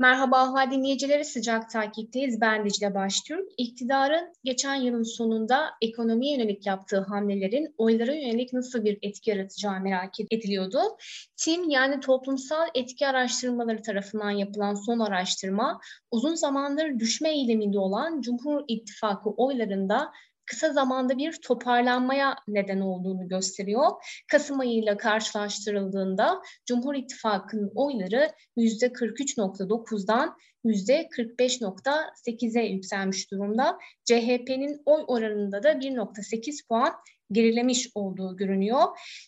Merhaba Ahval dinleyicileri sıcak takipteyiz. Ben Dicle Baştürk. İktidarın geçen yılın sonunda ekonomiye yönelik yaptığı hamlelerin oylara yönelik nasıl bir etki yaratacağı merak ediliyordu. TİM yani toplumsal etki araştırmaları tarafından yapılan son araştırma uzun zamandır düşme eğiliminde olan Cumhur İttifakı oylarında kısa zamanda bir toparlanmaya neden olduğunu gösteriyor. Kasım ayıyla karşılaştırıldığında Cumhur İttifakı'nın oyları %43.9'dan %45.8'e yükselmiş durumda. CHP'nin oy oranında da 1.8 puan gerilemiş olduğu görünüyor.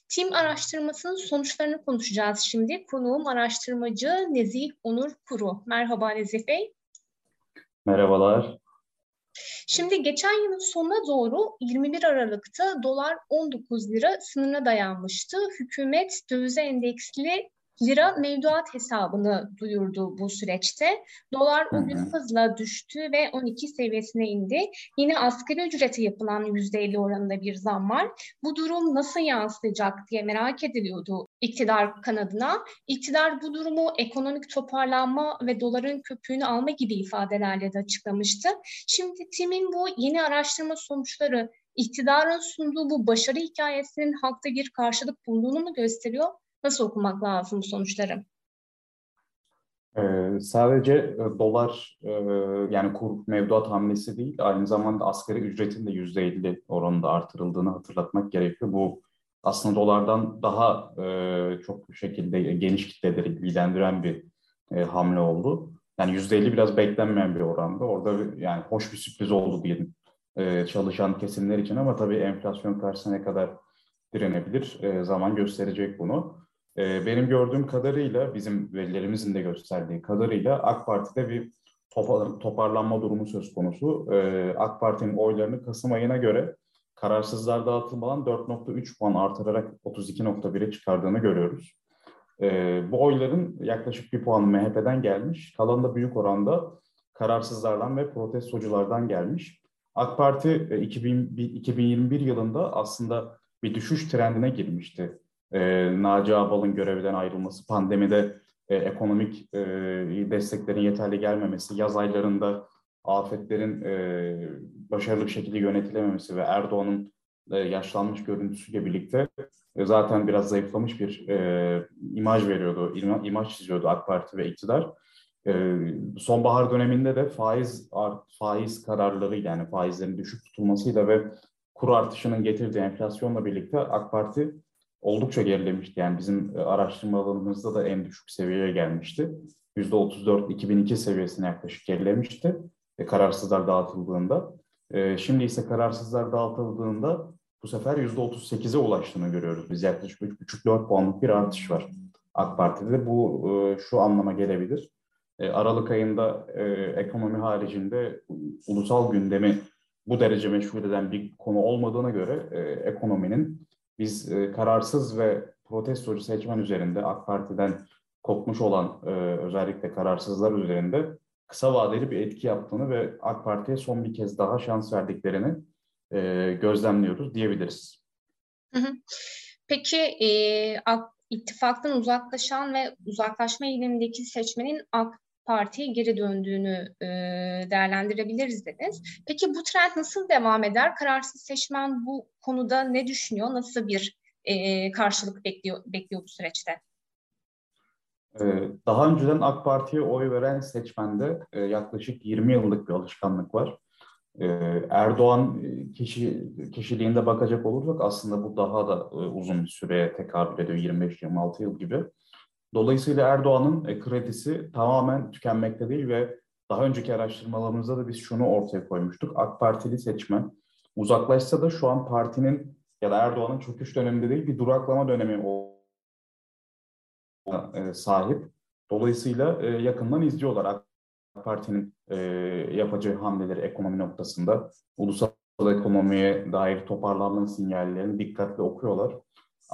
Tim araştırmasının sonuçlarını konuşacağız şimdi. Konuğum araştırmacı Nezih Onur Kuru. Merhaba Nezih Bey. Merhabalar. Şimdi geçen yılın sonuna doğru 21 Aralık'ta dolar 19 lira sınırına dayanmıştı. Hükümet dövize endeksli lira mevduat hesabını duyurdu bu süreçte. Dolar o gün hızla düştü ve 12 seviyesine indi. Yine asgari ücrete yapılan %50 oranında bir zam var. Bu durum nasıl yansıyacak diye merak ediliyordu iktidar kanadına. İktidar bu durumu ekonomik toparlanma ve doların köpüğünü alma gibi ifadelerle de açıklamıştı. Şimdi TİM'in bu yeni araştırma sonuçları iktidarın sunduğu bu başarı hikayesinin halkta bir karşılık bulduğunu mu gösteriyor? Nasıl okumak lazım bu sonuçları? Ee, sadece e, dolar e, yani kur mevduat hamlesi değil, aynı zamanda asgari ücretin de yüzde 50 oranında artırıldığını hatırlatmak gerekiyor. Bu aslında dolardan daha e, çok şekilde geniş kitleleri ilgilendiren bir e, hamle oldu. Yani yüzde 50 biraz beklenmeyen bir oranda. Orada yani hoş bir sürpriz oldu diyelim e, çalışan kesimler için ama tabii enflasyon karşısına ne kadar direnebilir e, zaman gösterecek bunu. Ee, benim gördüğüm kadarıyla, bizim verilerimizin de gösterdiği kadarıyla AK Parti'de bir toparlanma durumu söz konusu. Ee, AK Parti'nin oylarını Kasım ayına göre kararsızlar dağıtılmadan 4.3 puan artırarak 32.1'e çıkardığını görüyoruz. Ee, bu oyların yaklaşık bir puan MHP'den gelmiş, kalan da büyük oranda kararsızlardan ve protestoculardan gelmiş. AK Parti 2021 e, yılında aslında bir düşüş trendine girmişti e, Naci Ağbal'ın görevden ayrılması, pandemide e, ekonomik e, desteklerin yeterli gelmemesi, yaz aylarında afetlerin e, başarılı bir şekilde yönetilememesi ve Erdoğan'ın e, yaşlanmış görüntüsüyle birlikte e, zaten biraz zayıflamış bir e, imaj veriyordu, ima, imaj çiziyordu AK Parti ve iktidar. E, sonbahar döneminde de faiz faiz kararları yani faizlerin düşük tutulmasıyla ve kur artışının getirdiği enflasyonla birlikte AK Parti oldukça gerilemişti. Yani bizim araştırma alanımızda da en düşük seviyeye gelmişti. %34 2002 seviyesine yaklaşık gerilemişti e, kararsızlar dağıtıldığında. E, şimdi ise kararsızlar dağıtıldığında bu sefer %38'e ulaştığını görüyoruz. Biz yaklaşık 3,5-4 puanlık bir artış var AK Parti'de. Bu e, şu anlama gelebilir. E, Aralık ayında e, ekonomi haricinde ulusal gündemi bu derece meşgul eden bir konu olmadığına göre e, ekonominin biz e, kararsız ve protestocu seçmen üzerinde AK Parti'den kopmuş olan e, özellikle kararsızlar üzerinde kısa vadeli bir etki yaptığını ve AK Parti'ye son bir kez daha şans verdiklerini e, gözlemliyoruz diyebiliriz. Peki e, AK, ittifaktan uzaklaşan ve uzaklaşma eğilimindeki seçmenin AK Parti'ye geri döndüğünü e, değerlendirebiliriz dediniz. Peki bu trend nasıl devam eder? Kararsız seçmen bu konuda ne düşünüyor? Nasıl bir e, karşılık bekliyor, bekliyor bu süreçte? Ee, daha önceden AK Parti'ye oy veren seçmende e, yaklaşık 20 yıllık bir alışkanlık var. Ee, Erdoğan e, kişi kişiliğinde bakacak olursak aslında bu daha da e, uzun bir süreye tekabül ediyor 25-26 yıl gibi. Dolayısıyla Erdoğan'ın kredisi tamamen tükenmekte değil ve daha önceki araştırmalarımızda da biz şunu ortaya koymuştuk. AK Partili seçmen uzaklaşsa da şu an partinin ya da Erdoğan'ın çöküş döneminde değil bir duraklama dönemi o e, sahip. Dolayısıyla e, yakından izliyorlar AK Parti'nin yapacağı hamleleri ekonomi noktasında. Ulusal ekonomiye dair toparlanma sinyallerini dikkatle okuyorlar.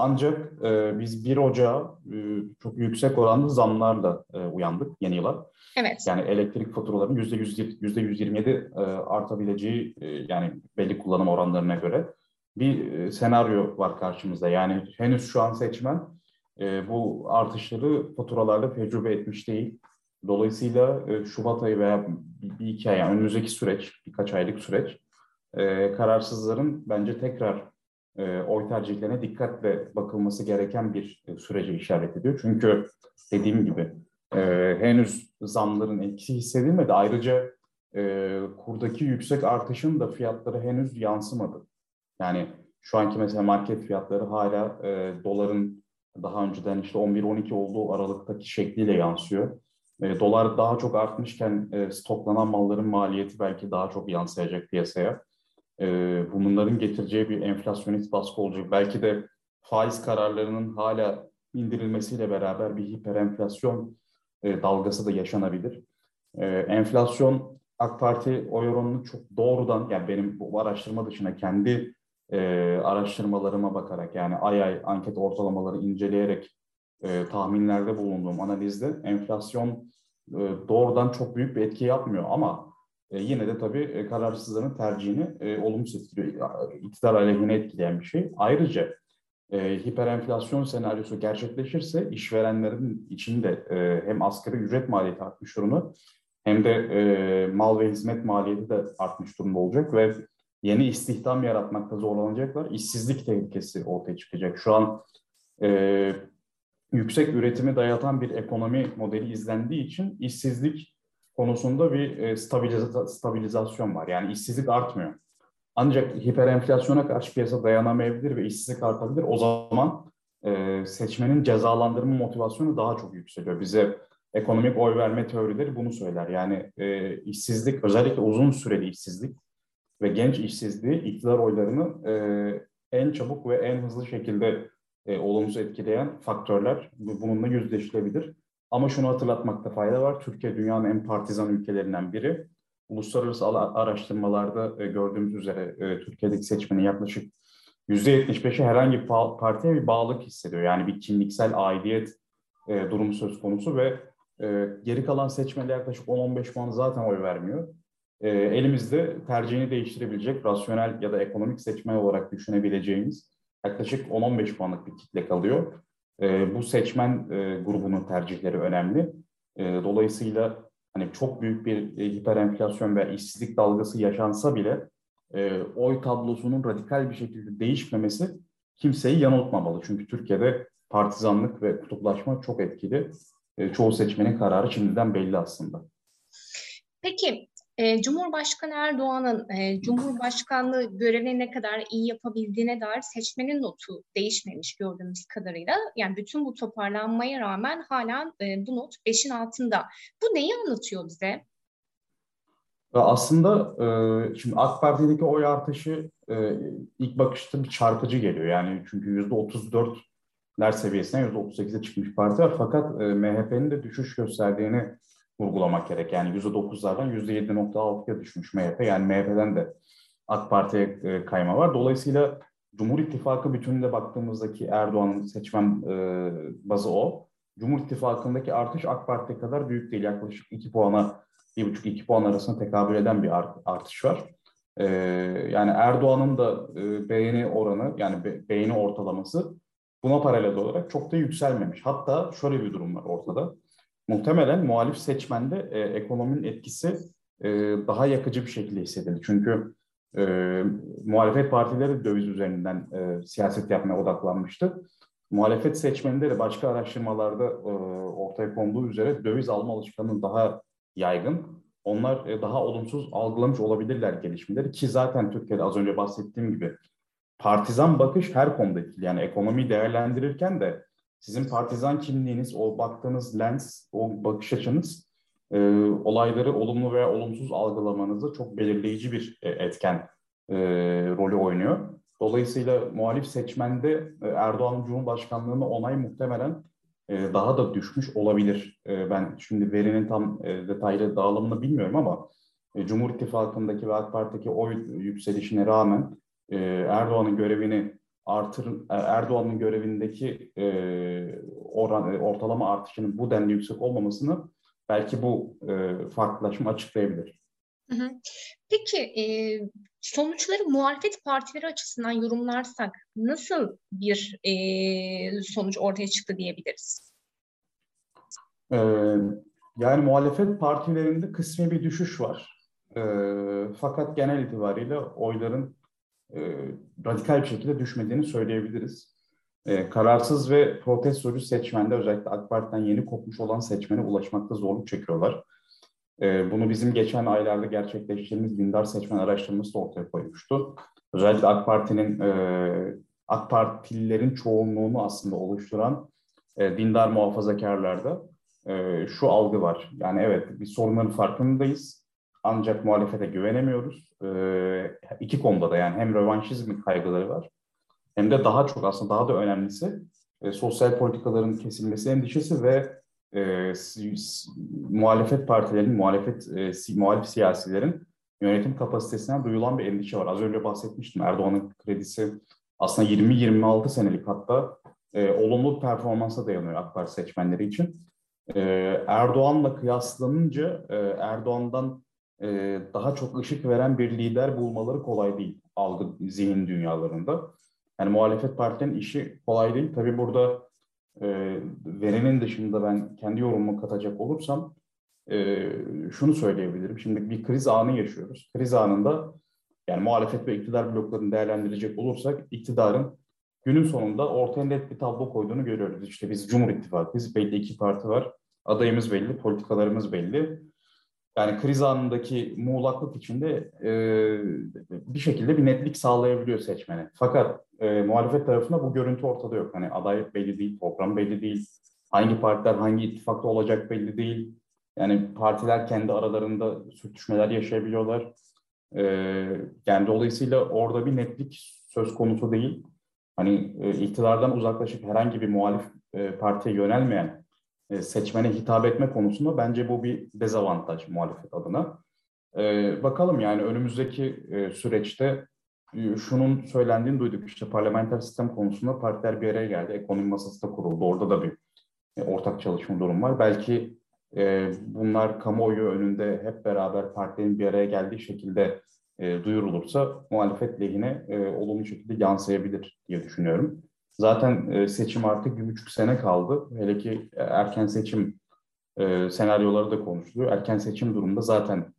Ancak e, biz 1 Ocağı e, çok yüksek oranda zamlarla e, uyandık yeni yıla. Evet. Yani elektrik faturalarının yüzde 127 e, artabileceği e, yani belli kullanım oranlarına göre bir e, senaryo var karşımızda. Yani henüz şu an seçmen e, bu artışları faturalarda tecrübe etmiş değil. Dolayısıyla e, Şubat ayı veya bir, bir iki ay, yani önümüzdeki süreç, birkaç aylık süreç, e, kararsızların bence tekrar e, oy tercihlerine dikkatle bakılması gereken bir e, sürece işaret ediyor. Çünkü dediğim gibi e, henüz zamların etkisi hissedilmedi. Ayrıca e, kurdaki yüksek artışın da fiyatları henüz yansımadı. Yani şu anki mesela market fiyatları hala e, doların daha önceden işte 11-12 olduğu aralıktaki şekliyle yansıyor. E, dolar daha çok artmışken e, stoklanan malların maliyeti belki daha çok yansıyacak piyasaya. E, bunların getireceği bir enflasyonist baskı olacak. Belki de faiz kararlarının hala indirilmesiyle beraber bir hiperenflasyon e, dalgası da yaşanabilir. E, enflasyon AK Parti oy oranını çok doğrudan yani benim bu araştırma dışında kendi e, araştırmalarıma bakarak yani ay ay anket ortalamaları inceleyerek e, tahminlerde bulunduğum analizde enflasyon e, doğrudan çok büyük bir etki yapmıyor ama e, yine de tabii e, kararsızların tercihini e, olumsuz etkiliyor. İktidar aleyhine etkileyen bir şey. Ayrıca e, hiperenflasyon senaryosu gerçekleşirse işverenlerin içinde e, hem asgari ücret maliyeti artmış durumda hem de e, mal ve hizmet maliyeti de artmış durumda olacak ve yeni istihdam yaratmakta zorlanacaklar. İşsizlik tehlikesi ortaya çıkacak. Şu an e, yüksek üretimi dayatan bir ekonomi modeli izlendiği için işsizlik konusunda bir e, stabiliza stabilizasyon var. Yani işsizlik artmıyor. Ancak hiperenflasyona karşı piyasa dayanamayabilir ve işsizlik artabilir. O zaman e, seçmenin cezalandırma motivasyonu daha çok yükseliyor. Bize ekonomik oy verme teorileri bunu söyler. Yani e, işsizlik, özellikle uzun süreli işsizlik ve genç işsizliği iktidar oylarını e, en çabuk ve en hızlı şekilde e, olumsuz etkileyen faktörler. Bununla yüzleşilebilir. Ama şunu hatırlatmakta fayda var. Türkiye dünyanın en partizan ülkelerinden biri. Uluslararası araştırmalarda e, gördüğümüz üzere e, Türkiye'deki seçmenin yaklaşık %75'i herhangi bir partiye bir bağlılık hissediyor. Yani bir kimliksel aidiyet e, durumu söz konusu ve e, geri kalan seçmenler yaklaşık 10-15 puan zaten oy vermiyor. E, elimizde tercihini değiştirebilecek rasyonel ya da ekonomik seçmen olarak düşünebileceğimiz yaklaşık 10-15 puanlık bir kitle kalıyor. E, bu seçmen e, grubunun tercihleri önemli. E, dolayısıyla hani çok büyük bir e, hiperenflasyon veya işsizlik dalgası yaşansa bile e, oy tablosunun radikal bir şekilde değişmemesi kimseyi yanıltmamalı. Çünkü Türkiye'de partizanlık ve kutuplaşma çok etkili. E, çoğu seçmenin kararı şimdiden belli aslında. Peki e, Cumhurbaşkanı Erdoğan'ın e, Cumhurbaşkanlığı görevini ne kadar iyi yapabildiğine dair seçmenin notu değişmemiş gördüğümüz kadarıyla. Yani bütün bu toparlanmaya rağmen hala e, bu not 5'in altında. Bu neyi anlatıyor bize? Aslında e, şimdi AK Parti'deki oy artışı e, ilk bakışta bir çarpıcı geliyor. Yani çünkü yüzde 34'ler seviyesine yüzde 38'e çıkmış parti var. Fakat e, MHP'nin de düşüş gösterdiğini vurgulamak gerek. Yani %9'lardan %7.6'ya düşmüş MHP. Yani MHP'den de AK Parti'ye e, kayma var. Dolayısıyla Cumhur İttifakı bütününde baktığımızdaki Erdoğan'ın seçmen e, bazı o. Cumhur İttifakı'ndaki artış AK Parti kadar büyük değil. Yaklaşık 2 puana, 1,5-2 puan arasında tekabül eden bir artış var. E, yani Erdoğan'ın da beğeni oranı, yani be, beğeni ortalaması buna paralel olarak çok da yükselmemiş. Hatta şöyle bir durum var ortada muhtemelen muhalif seçmende e, ekonominin etkisi e, daha yakıcı bir şekilde hissedildi. Çünkü e, muhalefet partileri döviz üzerinden e, siyaset yapmaya odaklanmıştı. Muhalefet seçmeninde de başka araştırmalarda e, ortaya konduğu üzere döviz alma alışkanlığı daha yaygın. Onlar e, daha olumsuz algılamış olabilirler gelişmeleri ki zaten Türkiye'de az önce bahsettiğim gibi partizan bakış her konuda etkili. Yani ekonomiyi değerlendirirken de sizin partizan kimliğiniz, o baktığınız lens, o bakış açınız e, olayları olumlu veya olumsuz algılamanızda çok belirleyici bir e, etken e, rolü oynuyor. Dolayısıyla muhalif seçmende e, Erdoğan'ın Cumhurbaşkanlığına onay muhtemelen e, daha da düşmüş olabilir. Ben şimdi verinin tam detaylı dağılımını bilmiyorum ama Cumhur İttifakı'ndaki ve AK Parti'deki oy yükselişine rağmen Erdoğan'ın görevini artır e, Erdoğan'ın görevindeki e, oran, e, ortalama artışının bu denli yüksek olmamasını belki bu e, farklılaşma açıklayabilir. Peki e, sonuçları muhalefet partileri açısından yorumlarsak nasıl bir e, sonuç ortaya çıktı diyebiliriz? Ee, yani muhalefet partilerinde kısmi bir düşüş var. Ee, fakat genel itibariyle oyların e, radikal bir şekilde düşmediğini söyleyebiliriz. E, kararsız ve protestocu seçmende özellikle AK Parti'den yeni kopmuş olan seçmene ulaşmakta zorluk çekiyorlar. E, bunu bizim geçen aylarda gerçekleştirdiğimiz dindar seçmen araştırması da ortaya koymuştu. Özellikle AK Parti'nin e, AK Partililerin çoğunluğunu aslında oluşturan e, dindar muhafazakarlarda e, şu algı var. Yani evet bir sorunların farkındayız ancak muhalefete güvenemiyoruz. E, iki konuda da yani hem rövanşizm kaygıları var hem de daha çok aslında daha da önemlisi e, sosyal politikaların kesilmesi endişesi ve e, muhalefet partilerinin, muhalefet e, si, muhalif siyasilerin yönetim kapasitesinden duyulan bir endişe var. Az önce bahsetmiştim Erdoğan'ın kredisi aslında 20-26 senelik hatta e, olumlu performansa dayanıyor AK Parti seçmenleri için. E, Erdoğan'la kıyaslanınca e, Erdoğan'dan e, daha çok ışık veren bir lider bulmaları kolay değil algı zihin dünyalarında. Yani muhalefet partilerin işi kolay değil. Tabii burada e, verinin dışında ben kendi yorumumu katacak olursam e, şunu söyleyebilirim. Şimdi bir kriz anı yaşıyoruz. Kriz anında yani muhalefet ve iktidar bloklarını değerlendirecek olursak iktidarın günün sonunda ortaya net bir tablo koyduğunu görüyoruz. İşte biz Cumhur İttifakı'yız. Belli iki parti var. Adayımız belli, politikalarımız belli. Yani kriz anındaki muğlaklık içinde e, bir şekilde bir netlik sağlayabiliyor seçmene. Fakat e, muhalefet tarafında bu görüntü ortada yok. Hani aday belli değil, program belli değil, hangi partiler hangi ittifakta olacak belli değil. Yani partiler kendi aralarında sürtüşmeler yaşayabiliyorlar. E, yani dolayısıyla orada bir netlik söz konusu değil. Hani e, iktidardan uzaklaşıp herhangi bir muhalif e, partiye yönelmeyen seçmene hitap etme konusunda bence bu bir dezavantaj muhalefet adına. E, bakalım yani önümüzdeki e, süreçte şunun söylendiğini duyduk. İşte parlamenter sistem konusunda partiler bir araya geldi. Ekonomi masası da kuruldu. Orada da bir ortak çalışma durum var. Belki bunlar kamuoyu önünde hep beraber partilerin bir araya geldiği şekilde duyurulursa muhalefet lehine olumlu şekilde yansıyabilir diye düşünüyorum. Zaten e, seçim artık bir buçuk sene kaldı. Hele ki e, erken seçim e, senaryoları da konuşuluyor. Erken seçim durumunda zaten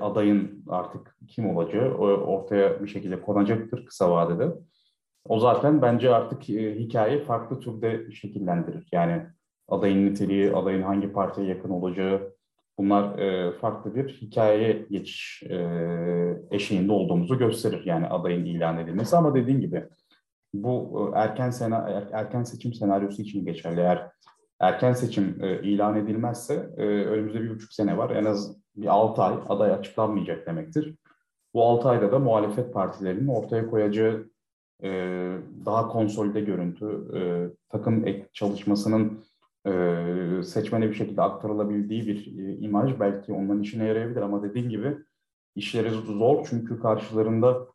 adayın artık kim olacağı ortaya bir şekilde konacaktır kısa vadede. O zaten bence artık hikaye farklı türde şekillendirir. Yani adayın niteliği, adayın hangi partiye yakın olacağı bunlar farklı bir hikayeye geçiş eşiğinde olduğumuzu gösterir. Yani adayın ilan edilmesi ama dediğim gibi bu e, erken sena er, erken seçim senaryosu için geçerli. Eğer erken seçim e, ilan edilmezse e, önümüzde bir buçuk sene var. En az bir altı ay aday açıklanmayacak demektir. Bu altı ayda da muhalefet partilerinin ortaya koyacağı daha konsolide görüntü, takım ek çalışmasının e, seçmene bir şekilde aktarılabildiği bir imaj belki onların işine yarayabilir ama dediğim gibi işleri zor çünkü karşılarında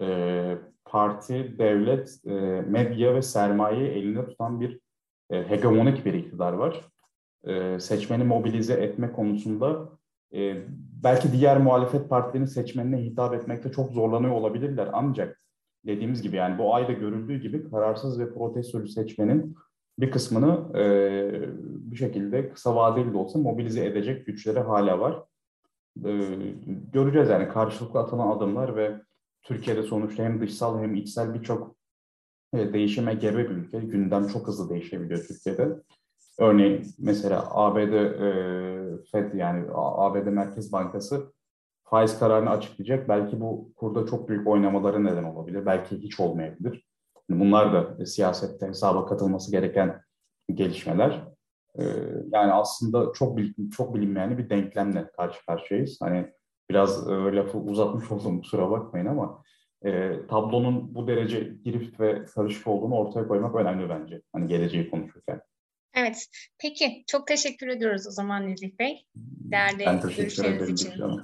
e, parti, devlet, e, medya ve sermayeyi elinde tutan bir e, hegemonik bir iktidar var. E, seçmeni mobilize etme konusunda e, belki diğer muhalefet partilerinin seçmenine hitap etmekte çok zorlanıyor olabilirler. Ancak dediğimiz gibi yani bu ayda görüldüğü gibi kararsız ve protestocu seçmenin bir kısmını e, bir şekilde kısa vadeli de olsa mobilize edecek güçleri hala var. E, göreceğiz yani karşılıklı atılan adımlar ve Türkiye'de sonuçta hem dışsal hem içsel birçok e, değişime gebe bir ülke. Gündem çok hızlı değişebiliyor Türkiye'de. Örneğin mesela ABD e, FED yani ABD Merkez Bankası faiz kararını açıklayacak. Belki bu kurda çok büyük oynamaları neden olabilir. Belki hiç olmayabilir. Bunlar da siyasette hesaba katılması gereken gelişmeler. E, yani aslında çok çok bilinmeyen bir denklemle karşı karşıyayız. Hani Biraz e, lafı uzatmış oldum kusura bakmayın ama e, tablonun bu derece girift ve karışık olduğunu ortaya koymak önemli bence. Hani geleceği konuşurken. Evet. Peki. Çok teşekkür ediyoruz o zaman Nezih Bey. Değerli ben teşekkür ederim. Için. Canım.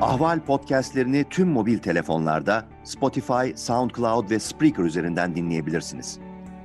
Ahval podcastlerini tüm mobil telefonlarda Spotify, SoundCloud ve Spreaker üzerinden dinleyebilirsiniz.